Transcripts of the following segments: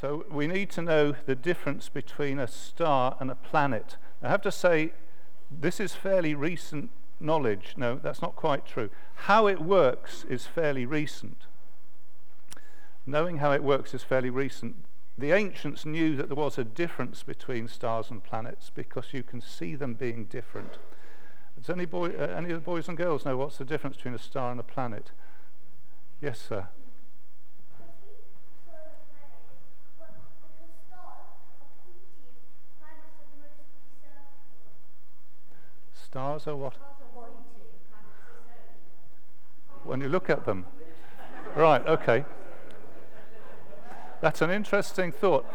So we need to know the difference between a star and a planet. I have to say, this is fairly recent knowledge. No, that's not quite true. How it works is fairly recent. Knowing how it works is fairly recent. The ancients knew that there was a difference between stars and planets because you can see them being different. Does any, boy, uh, any of the boys and girls know what's the difference between a star and a planet? Yes, sir. Stars are what? When you look at them. Right, okay. That's an interesting thought.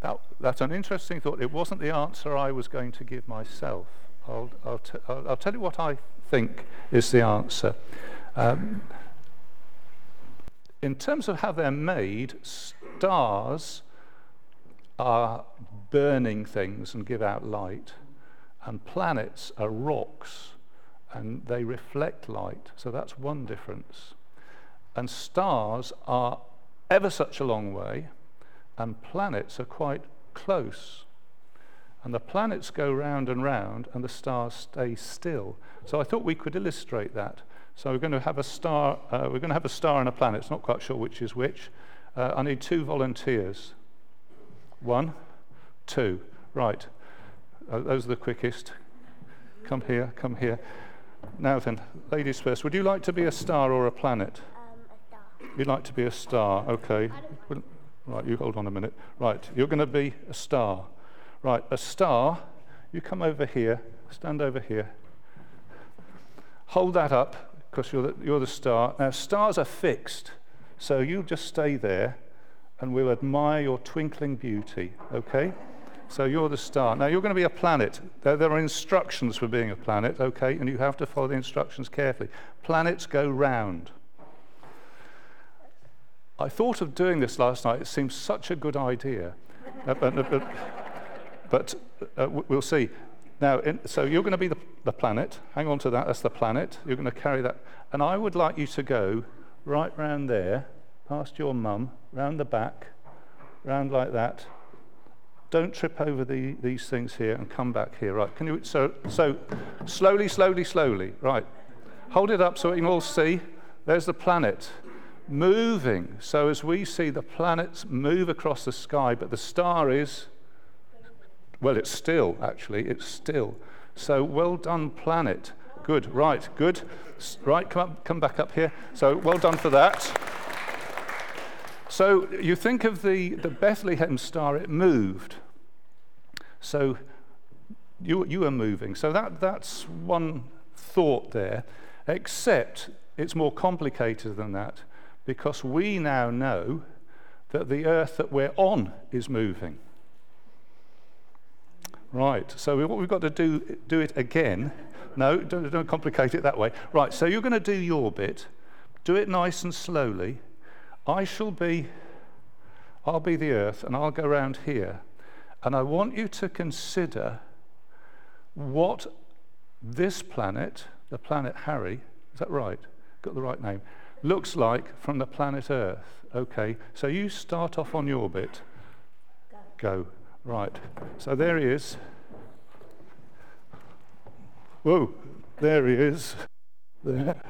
That, that's an interesting thought. It wasn't the answer I was going to give myself. I'll, I'll, t- I'll, I'll tell you what I think is the answer. Um, in terms of how they're made, stars are burning things and give out light, and planets are rocks and they reflect light. So that's one difference. And stars are ever such a long way, and planets are quite close. And the planets go round and round, and the stars stay still. So I thought we could illustrate that. So we're going to have a star. Uh, we're going to have a star and a planet. It's not quite sure which is which. Uh, I need two volunteers. One, two. Right. Uh, those are the quickest. Come here. Come here. Now then, ladies first. Would you like to be a star or a planet? A star. You'd like to be a star, okay. Right, you hold on a minute. Right, you're going to be a star. Right, a star, you come over here, stand over here. Hold that up, because you're the, you're the star. Now, stars are fixed, so you just stay there, and we'll admire your twinkling beauty, okay? So you're the star. Now, you're going to be a planet. There, there are instructions for being a planet, okay? And you have to follow the instructions carefully. Planets go round. I thought of doing this last night. It seems such a good idea. uh, but, uh, but, uh, we'll see. Now, in, so you're going to be the, the planet. Hang on to that. That's the planet. You're going to carry that. And I would like you to go right round there, past your mum, round the back, round like that. Don't trip over the, these things here and come back here. Right? Can you? So, so slowly, slowly, slowly. Right. Hold it up so we can all see. There's the planet moving. So as we see the planets move across the sky, but the star is, well, it's still, actually, it's still. So well done, planet. Good, right, good. Right, come, up, come back up here. So well done for that. So you think of the, the Bethlehem star, it moved. So you, you are moving. So that, that's one thought there, except it's more complicated than that because we now know that the earth that we're on is moving. Right, so what we've got to do, do it again. No, don't, don't complicate it that way. Right, so you're going to do your bit. Do it nice and slowly. I shall be, I'll be the earth, and I'll go around here. And I want you to consider what this planet, the planet Harry, is that right? Got the right name? looks like from the planet Earth. Okay, so you start off on your bit. Go. Go. Right. So there he is. Whoa, there he is. There.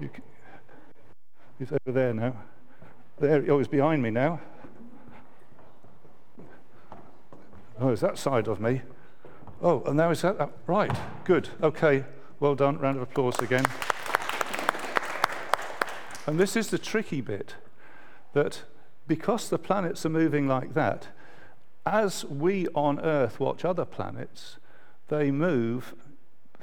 Can, he's over there now. There, oh, he's behind me now. Oh, is that side of me? Oh, and now at that. Right, good. Okay, well done. Round of applause again. And this is the tricky bit that because the planets are moving like that, as we on Earth watch other planets, they move.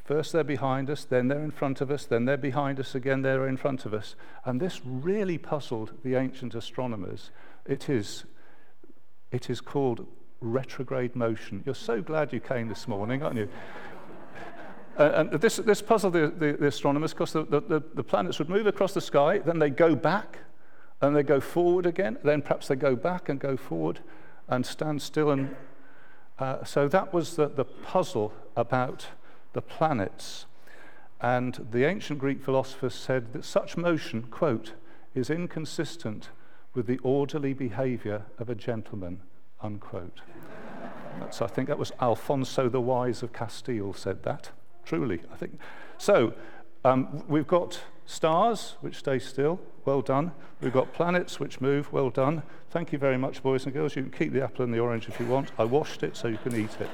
First they're behind us, then they're in front of us, then they're behind us again, they're in front of us. And this really puzzled the ancient astronomers. It is, it is called retrograde motion. You're so glad you came this morning, aren't you? Uh, and this, this puzzled the, the, the astronomers because the, the, the, planets would move across the sky, then they go back, and they go forward again, then perhaps they go back and go forward and stand still. And uh, so that was the, the puzzle about the planets. And the ancient Greek philosophers said that such motion, quote, is inconsistent with the orderly behavior of a gentleman, unquote. That's, I think that was Alfonso the Wise of Castile said that. Truly, I think. So, um, we've got stars, which stay still. Well done. We've got planets, which move. Well done. Thank you very much, boys and girls. You can keep the apple and the orange if you want. I washed it so you can eat it.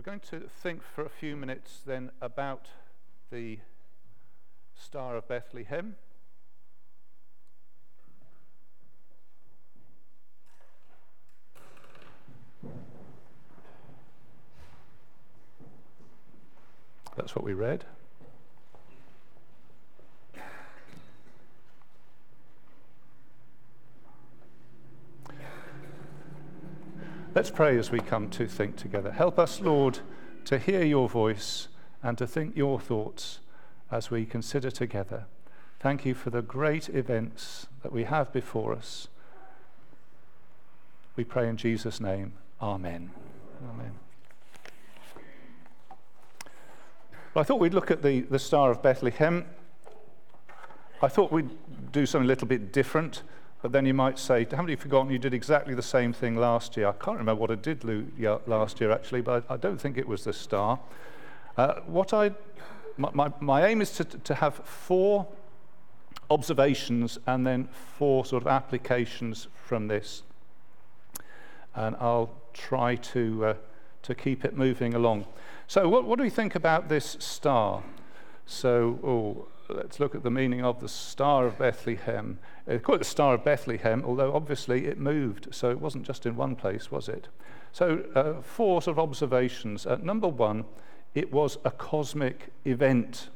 We're going to think for a few minutes then about the Star of Bethlehem. That's what we read. Let's pray as we come to think together. Help us, Lord, to hear your voice and to think your thoughts as we consider together. Thank you for the great events that we have before us. We pray in Jesus' name. Amen. Amen. Well, I thought we'd look at the, the Star of Bethlehem. I thought we'd do something a little bit different. But then you might say, haven't you forgotten you did exactly the same thing last year? I can't remember what I did last year, actually, but I don't think it was the star. Uh, what I, my, my, my aim is to, to have four observations and then four sort of applications from this. And I'll try to, uh, to keep it moving along. So, what, what do we think about this star? So, oh, let's look at the meaning of the Star of Bethlehem. They call it the Star of Bethlehem, although obviously it moved, so it wasn't just in one place, was it? So, uh, four sort of observations. Uh, number one, it was a cosmic event.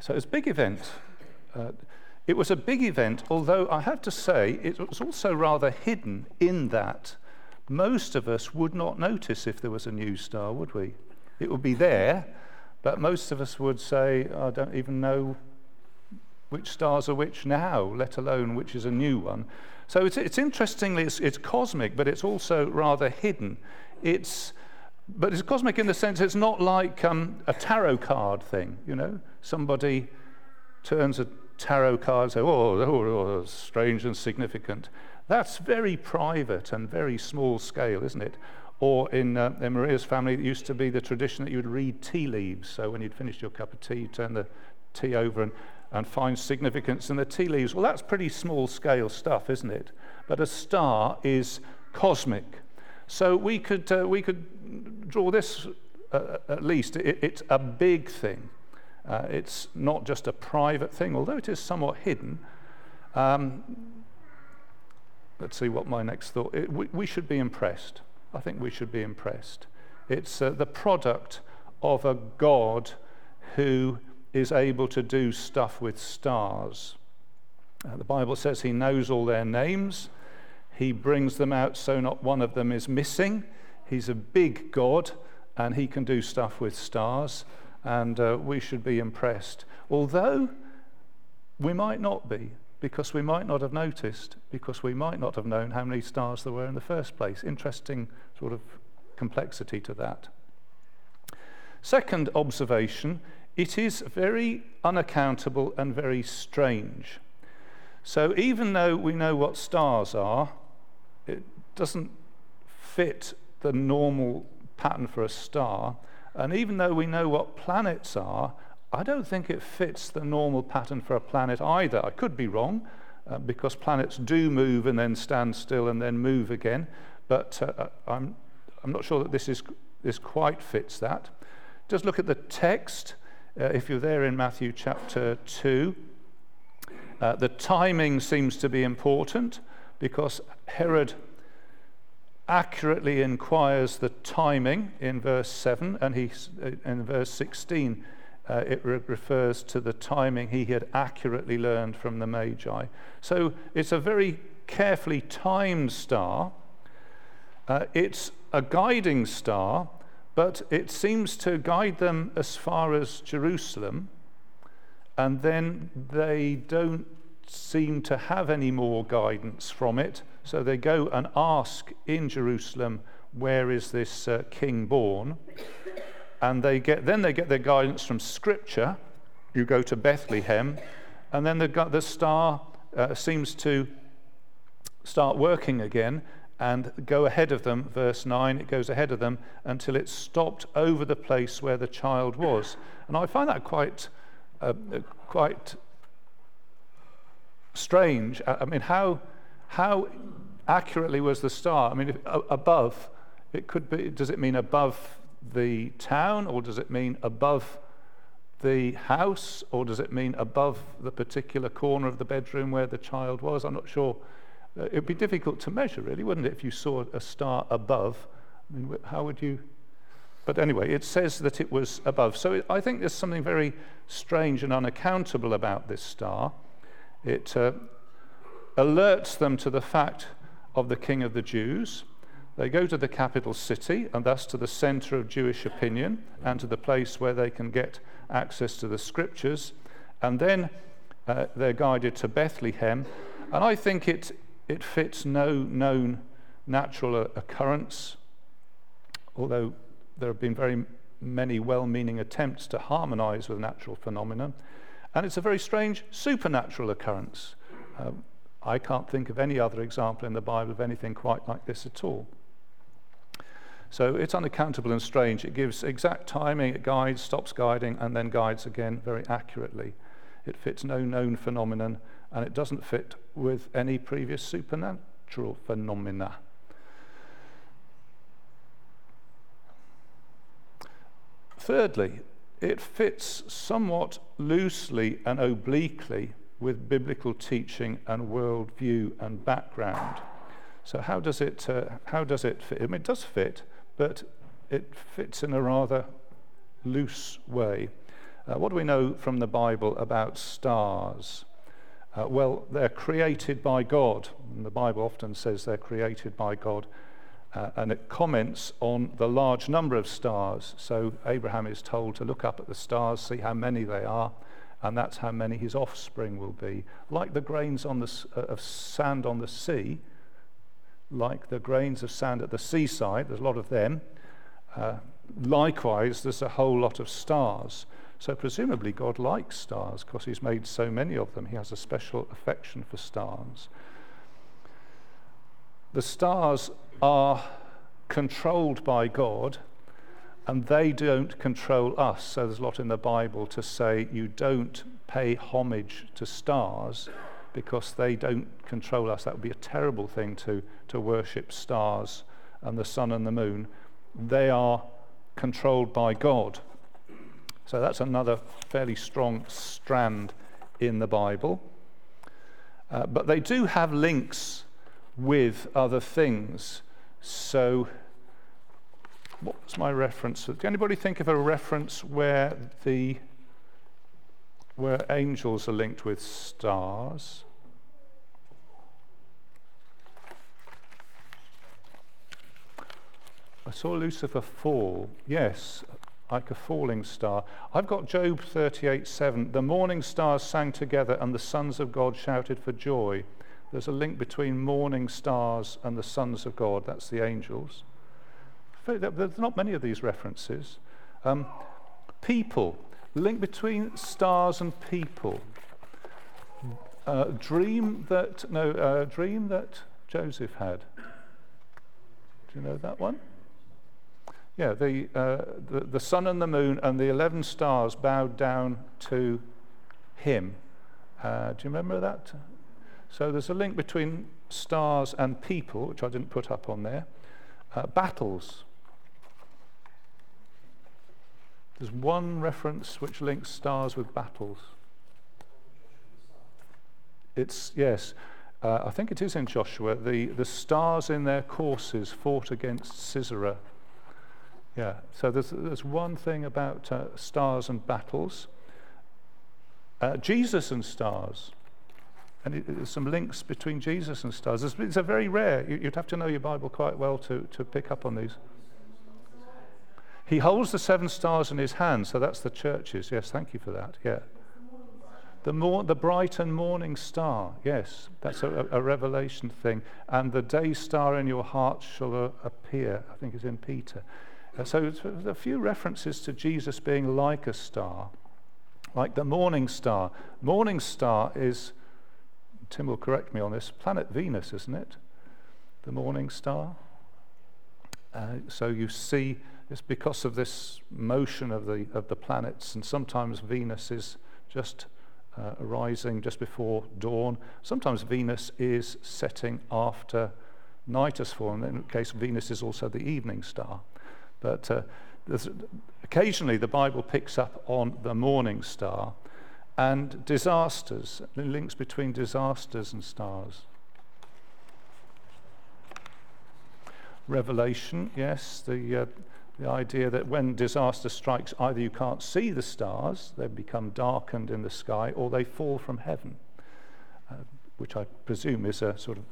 So, it's a big event. Uh, it was a big event, although I have to say it was also rather hidden in that most of us would not notice if there was a new star, would we? It would be there but most of us would say, I don't even know which stars are which now, let alone which is a new one. So it's, it's interestingly, it's, it's cosmic, but it's also rather hidden. It's, but it's cosmic in the sense it's not like um, a tarot card thing, you know? Somebody turns a tarot card and says, oh, oh, oh, strange and significant. That's very private and very small scale, isn't it? Or in, uh, in Maria's family, it used to be the tradition that you would read tea leaves. So when you'd finished your cup of tea, you turn the tea over and, and find significance in the tea leaves. Well, that's pretty small scale stuff, isn't it? But a star is cosmic. So we could, uh, we could draw this uh, at least. It, it's a big thing. Uh, it's not just a private thing, although it is somewhat hidden. Um, let's see what my next thought. It, we, we should be impressed. I think we should be impressed. It's uh, the product of a God who is able to do stuff with stars. Uh, the Bible says he knows all their names. He brings them out so not one of them is missing. He's a big God and he can do stuff with stars, and uh, we should be impressed. Although we might not be because we might not have noticed, because we might not have known how many stars there were in the first place. Interesting sort of complexity to that. Second observation it is very unaccountable and very strange. So, even though we know what stars are, it doesn't fit the normal pattern for a star. And even though we know what planets are, I don't think it fits the normal pattern for a planet either. I could be wrong, uh, because planets do move and then stand still and then move again, but uh, I'm, I'm not sure that this, is, this quite fits that. Just look at the text. Uh, if you're there in Matthew chapter 2, uh, the timing seems to be important because Herod accurately inquires the timing in verse 7 and he uh, in verse 16 uh, it re- refers to the timing he had accurately learned from the Magi. So it's a very carefully timed star. Uh, it's a guiding star, but it seems to guide them as far as Jerusalem, and then they don't seem to have any more guidance from it. So they go and ask in Jerusalem where is this uh, king born? And they get, then they get their guidance from Scripture. You go to Bethlehem, and then the, the star uh, seems to start working again and go ahead of them. Verse 9, it goes ahead of them until it stopped over the place where the child was. And I find that quite, uh, quite strange. I mean, how, how accurately was the star? I mean, if, uh, above, it could be, does it mean above the town or does it mean above the house or does it mean above the particular corner of the bedroom where the child was? I'm not sure. Uh, it would be difficult to measure, really, wouldn't it, if you saw a star above? I mean, how would you? But anyway, it says that it was above. So it, I think there's something very strange and unaccountable about this star. It uh, alerts them to the fact of the King of the Jews. They go to the capital city and thus to the center of Jewish opinion and to the place where they can get access to the scriptures. And then uh, they're guided to Bethlehem. And I think it, it fits no known natural occurrence, although there have been very many well meaning attempts to harmonize with natural phenomena. And it's a very strange supernatural occurrence. Um, I can't think of any other example in the Bible of anything quite like this at all. So it's unaccountable and strange. It gives exact timing, it guides, stops guiding, and then guides again very accurately. It fits no known phenomenon, and it doesn't fit with any previous supernatural phenomena. Thirdly, it fits somewhat loosely and obliquely with biblical teaching and worldview and background. So how does it, uh, how does it fit? I mean, it does fit, but it fits in a rather loose way. Uh, what do we know from the Bible about stars? Uh, well, they're created by God. And the Bible often says they're created by God. Uh, and it comments on the large number of stars. So Abraham is told to look up at the stars, see how many they are, and that's how many his offspring will be. Like the grains on the, uh, of sand on the sea, like the grains of sand at the seaside, there's a lot of them. Uh, likewise, there's a whole lot of stars. So, presumably, God likes stars because He's made so many of them. He has a special affection for stars. The stars are controlled by God and they don't control us. So, there's a lot in the Bible to say you don't pay homage to stars because they don't control us. That would be a terrible thing to, to worship stars and the sun and the moon. They are controlled by God. So that's another fairly strong strand in the Bible. Uh, but they do have links with other things. So, what's my reference? Does anybody think of a reference where the where angels are linked with stars? I saw Lucifer fall. Yes, like a falling star. I've got Job 38 7. The morning stars sang together, and the sons of God shouted for joy. There's a link between morning stars and the sons of God. That's the angels. There's not many of these references. Um, people, link between stars and people. Uh, dream that no uh, dream that Joseph had. Do you know that one? Yeah, the, uh, the, the sun and the moon and the 11 stars bowed down to him. Uh, do you remember that? So there's a link between stars and people, which I didn't put up on there. Uh, battles. There's one reference which links stars with battles. It's, yes, uh, I think it is in Joshua. The, the stars in their courses fought against Sisera yeah, so there's, there's one thing about uh, stars and battles. Uh, Jesus and stars. And it, there's some links between Jesus and stars. It's, it's a very rare, you, would have to know your Bible quite well to, to pick up on these. He holds the seven stars in his hand, so that's the churches. Yes, thank you for that. Yeah. The, mor- the bright and morning star, yes, that's a, a, revelation thing. And the day star in your heart shall uh, appear, I think is in Peter. Uh, so a few references to Jesus being like a star, like the morning star. Morning star is, Tim will correct me on this, planet Venus, isn't it? The morning star. Uh, so you see, it's because of this motion of the, of the planets, and sometimes Venus is just uh, rising just before dawn. Sometimes Venus is setting after night has fallen. In case Venus is also the evening star. But uh, occasionally the Bible picks up on the morning star and disasters, the links between disasters and stars. Revelation, yes, the, uh, the idea that when disaster strikes, either you can't see the stars, they become darkened in the sky, or they fall from heaven, uh, which I presume is a sort of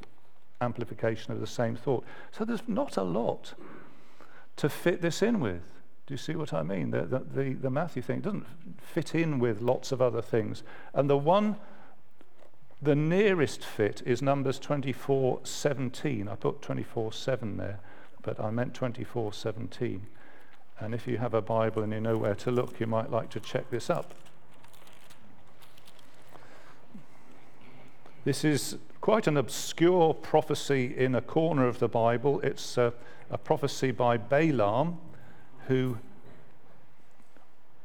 amplification of the same thought. So there's not a lot to fit this in with. Do you see what I mean? The, the, the, the Matthew thing doesn't fit in with lots of other things. And the one, the nearest fit is Numbers 24 17. I put 24 7 there, but I meant 24 17. And if you have a Bible and you know where to look, you might like to check this up. This is quite an obscure prophecy in a corner of the Bible. It's a, a prophecy by Balaam, who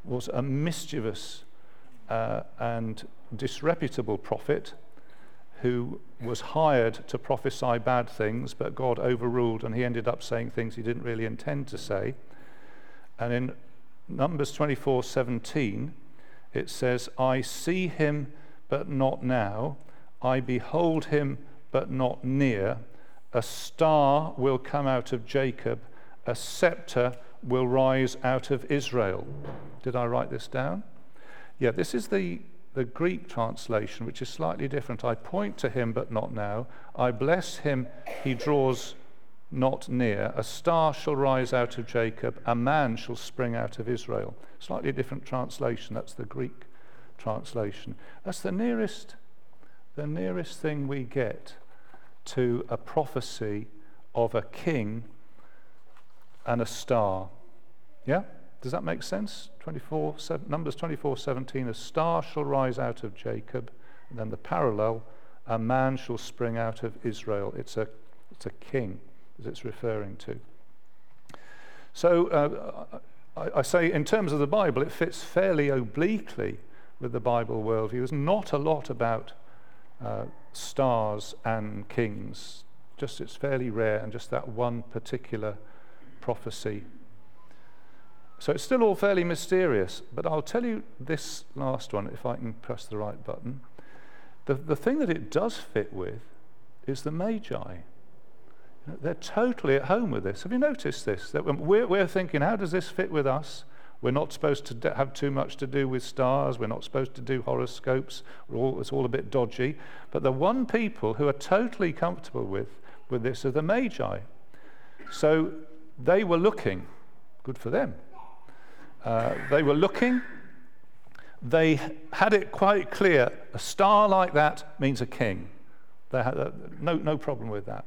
was a mischievous uh, and disreputable prophet who was hired to prophesy bad things, but God overruled and he ended up saying things he didn't really intend to say. And in Numbers 24:17, it says, I see him, but not now. I behold him, but not near. A star will come out of Jacob, a scepter will rise out of Israel. Did I write this down? Yeah, this is the, the Greek translation, which is slightly different. I point to him, but not now. I bless him, he draws not near. A star shall rise out of Jacob, a man shall spring out of Israel. Slightly different translation. That's the Greek translation. That's the nearest, the nearest thing we get to a prophecy of a king and a star. Yeah? Does that make sense? 24, Numbers 24, 17, a star shall rise out of Jacob. And then the parallel, a man shall spring out of Israel. It's a, it's a king as it's referring to. So uh, I, I, say, in terms of the Bible, it fits fairly obliquely with the Bible worldview. There's not a lot about uh, stars and kings. Just it's fairly rare, and just that one particular prophecy. So it's still all fairly mysterious, but I'll tell you this last one if I can press the right button. The, the thing that it does fit with is the Magi. They're totally at home with this. Have you noticed this? That we're, we're thinking, how does this fit with us? We're not supposed to have too much to do with stars. We're not supposed to do horoscopes. All, it's all a bit dodgy. But the one people who are totally comfortable with, with this are the Magi. So they were looking. Good for them. Uh, they were looking. They had it quite clear. A star like that means a king. They had uh, no, no problem with that.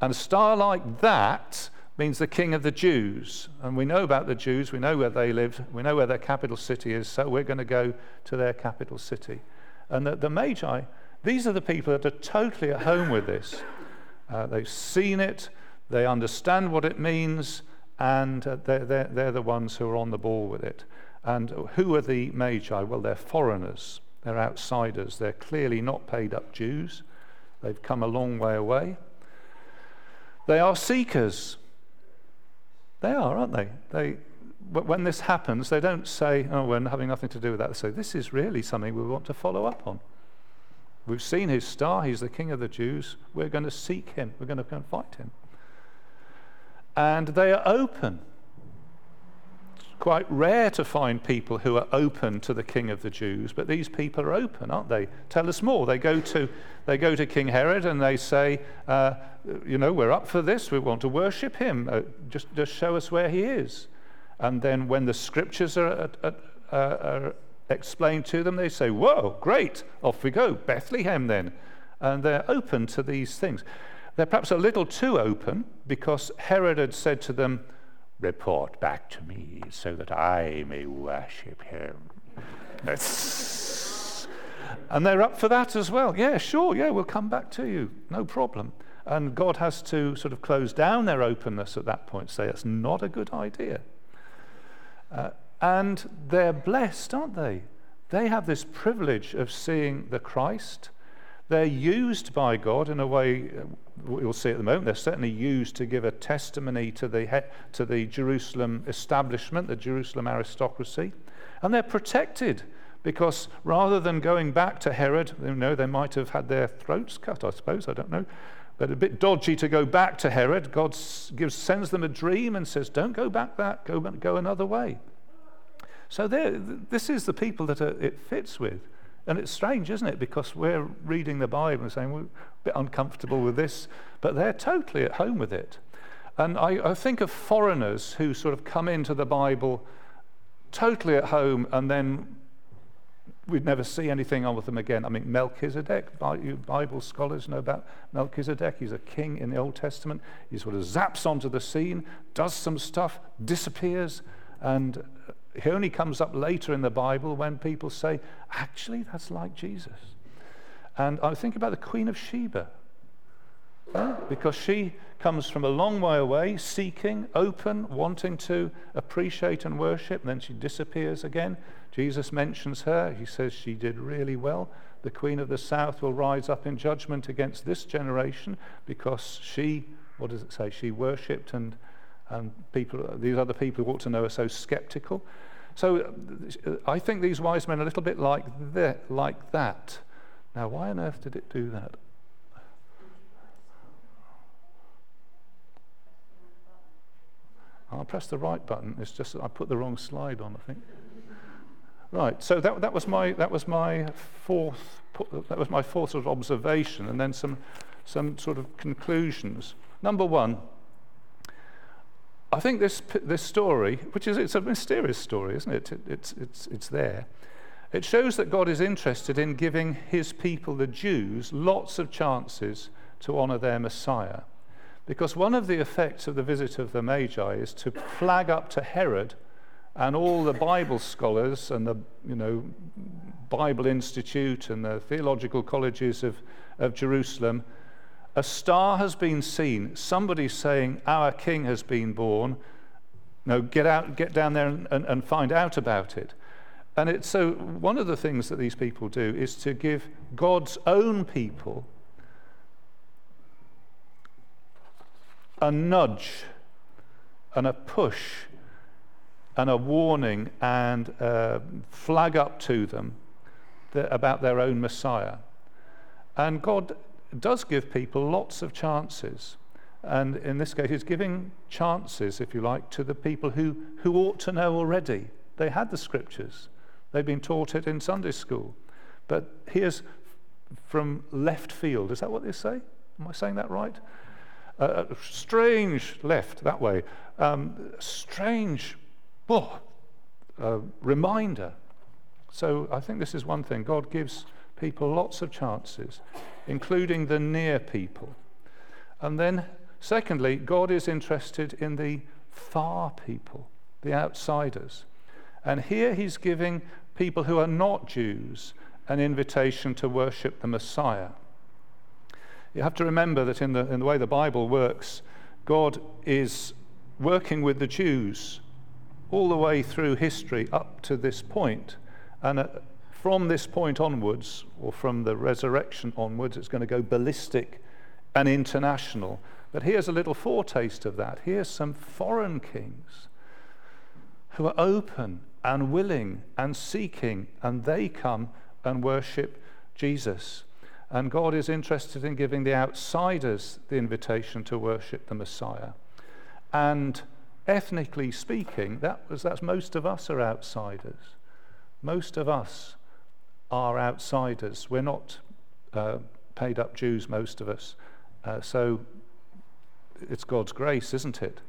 And a star like that means the king of the Jews. And we know about the Jews, we know where they live, we know where their capital city is, so we're going to go to their capital city. And the, the Magi, these are the people that are totally at home with this. Uh, they've seen it, they understand what it means, and uh, they're, they're, they're the ones who are on the ball with it. And who are the Magi? Well, they're foreigners, they're outsiders, they're clearly not paid up Jews, they've come a long way away. They are seekers. They are, aren't they? They when this happens, they don't say, oh, we're having nothing to do with that. They say, this is really something we want to follow up on. We've seen his star. He's the king of the Jews. We're going to seek him. We're going to go and fight him. And they are open quite rare to find people who are open to the king of the Jews, but these people are open, aren't they? Tell us more. They go to, they go to King Herod and they say, uh, you know, we're up for this. We want to worship him. Uh, just, just show us where he is. And then when the scriptures are, uh, are explained to them, they say, Whoa, great, off we go, Bethlehem then. And they're open to these things. They're perhaps a little too open because Herod had said to them, Report back to me so that I may worship him. and they're up for that as well. Yeah, sure, yeah, we'll come back to you. No problem. And God has to sort of close down their openness at that point, say it's not a good idea. Uh, and they're blessed, aren't they? They have this privilege of seeing the Christ. They're used by God in a way uh, we'll see at the moment. They're certainly used to give a testimony to the, to the Jerusalem establishment, the Jerusalem aristocracy. And they're protected because rather than going back to Herod, you know, they might have had their throats cut, I suppose, I don't know. But a bit dodgy to go back to Herod. God gives, sends them a dream and says, Don't go back that, go, go another way. So this is the people that it fits with. And it's strange, isn't it? Because we're reading the Bible and saying we're a bit uncomfortable with this, but they're totally at home with it. And I, I think of foreigners who sort of come into the Bible totally at home and then we'd never see anything on with them again. I mean, Melchizedek, Bible scholars know about Melchizedek. He's a king in the Old Testament. He sort of zaps onto the scene, does some stuff, disappears, and he only comes up later in the Bible when people say, actually, that's like Jesus. And I think about the Queen of Sheba, because she comes from a long way away, seeking, open, wanting to appreciate and worship, and then she disappears again. Jesus mentions her. He says she did really well. The Queen of the South will rise up in judgment against this generation because she, what does it say? She worshipped and, and people, these other people who ought to know are so skeptical. So uh, I think these wise men are a little bit like that, like that. Now, why on earth did it do that? I pressed the right button. It's just I put the wrong slide on, I think. Right, so that, that, was my, that was my fourth that was my fourth sort of observation, and then some, some sort of conclusions. Number one, I think this, this story, which is it's a mysterious story, isn't it? it it's, it's, it's there. It shows that God is interested in giving his people, the Jews, lots of chances to honor their Messiah. Because one of the effects of the visit of the Magi is to flag up to Herod and all the Bible scholars and the you know, Bible Institute and the theological colleges of, of Jerusalem, a star has been seen. Somebody saying, Our king has been born. No, get out, get down there and, and, and find out about it. And it's so one of the things that these people do is to give God's own people a nudge and a push and a warning and a flag up to them about their own Messiah. And God does give people lots of chances. And in this case, he's giving chances, if you like, to the people who, who ought to know already. They had the scriptures, they've been taught it in Sunday school. But here's from left field. Is that what they say? Am I saying that right? Uh, strange left, that way. Um, strange oh, uh, reminder. So I think this is one thing. God gives people lots of chances, including the near people. And then, secondly, God is interested in the far people, the outsiders. And here he's giving people who are not Jews an invitation to worship the Messiah. You have to remember that in the, in the way the Bible works, God is working with the Jews all the way through history up to this point. And uh, from this point onwards, or from the resurrection onwards, it's going to go ballistic and international. But here's a little foretaste of that. Here's some foreign kings who are open and willing and seeking, and they come and worship Jesus. And God is interested in giving the outsiders the invitation to worship the Messiah. And ethnically speaking, that was, that's most of us are outsiders. Most of us are outsiders. We're not uh, paid up Jews, most of us. Uh, so it's God's grace, isn't it?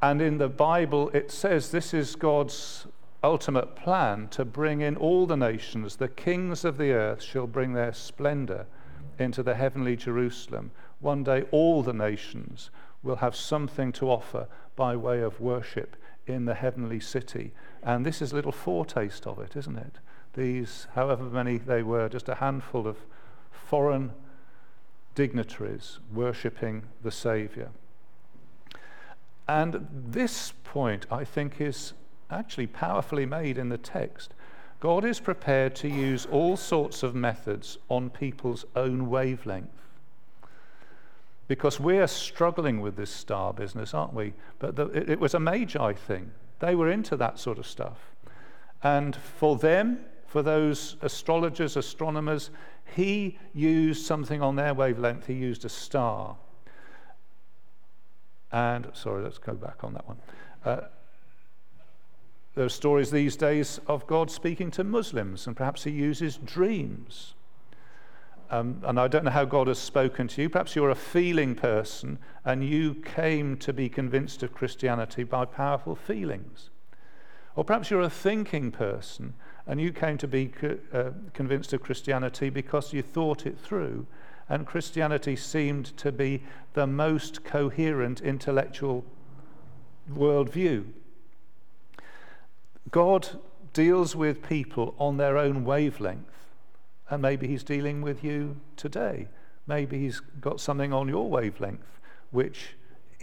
And in the Bible, it says this is God's ultimate plan to bring in all the nations. The kings of the earth shall bring their splendor into the heavenly Jerusalem. One day, all the nations will have something to offer by way of worship in the heavenly city. And this is a little foretaste of it, isn't it? These, however many they were, just a handful of foreign dignitaries worshipping the Saviour. And this point, I think, is actually powerfully made in the text. God is prepared to use all sorts of methods on people's own wavelength. Because we're struggling with this star business, aren't we? But the, it, it was a Magi thing. They were into that sort of stuff. And for them, for those astrologers, astronomers, he used something on their wavelength. He used a star. And, sorry, let's go back on that one. Uh, there are stories these days of God speaking to Muslims, and perhaps he uses dreams. Um, and I don't know how God has spoken to you. Perhaps you're a feeling person and you came to be convinced of Christianity by powerful feelings. Or perhaps you're a thinking person and you came to be uh, convinced of Christianity because you thought it through and Christianity seemed to be the most coherent intellectual worldview. God deals with people on their own wavelength, and maybe He's dealing with you today. Maybe He's got something on your wavelength which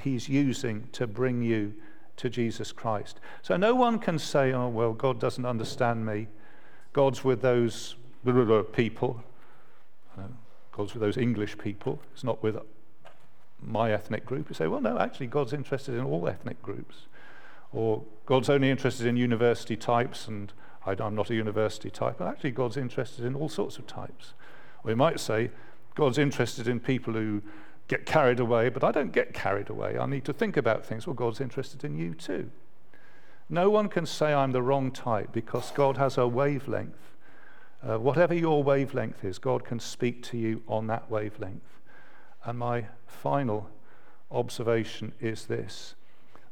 He's using to bring you to Jesus Christ. So no one can say, oh, well, God doesn't understand me. God's with those people. God's with those English people. It's not with my ethnic group. You say, well, no, actually, God's interested in all ethnic groups. Or God's only interested in university types, and I, am not a university type, but actually, God's interested in all sorts of types. Or you might say, God's interested in people who get carried away, but I don't get carried away. I need to think about things. Well, God's interested in you too. No one can say I'm the wrong type because God has a wavelength. Uh, whatever your wavelength is, God can speak to you on that wavelength. And my final observation is this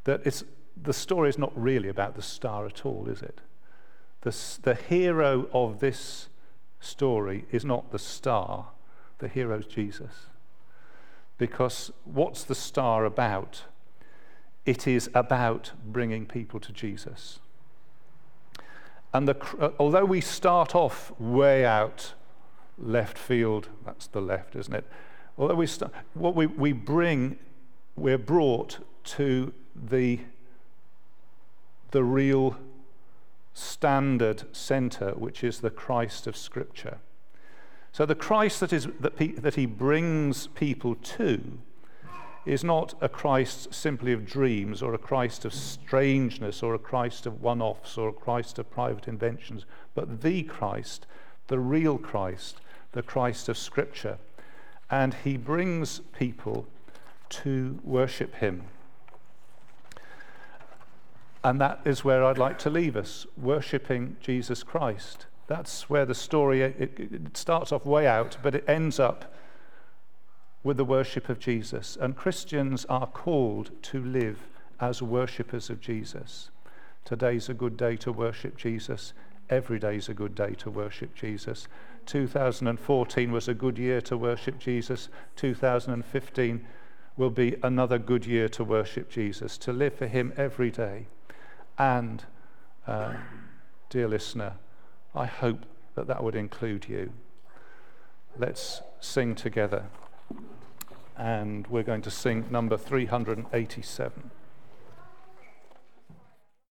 that it's the story is not really about the star at all, is it? The, the hero of this story is not the star, the hero is Jesus. Because what's the star about? It is about bringing people to Jesus. And the, uh, although we start off way out left field, that's the left, isn't it? Although we start, what we, we bring, we're brought to the the real standard center, which is the Christ of Scripture. So the Christ that, is, that, pe- that he brings people to is not a Christ simply of dreams or a Christ of strangeness or a Christ of one offs or a Christ of private inventions, but the Christ, the real Christ, the Christ of Scripture. And he brings people to worship him. And that is where I'd like to leave us, worshipping Jesus Christ. That's where the story it, it starts off way out, but it ends up with the worship of Jesus. And Christians are called to live as worshippers of Jesus. Today's a good day to worship Jesus. Every day is a good day to worship Jesus. 2014 was a good year to worship Jesus. 2015 will be another good year to worship Jesus, to live for Him every day. And, uh, dear listener, I hope that that would include you. Let's sing together. And we're going to sing number 387.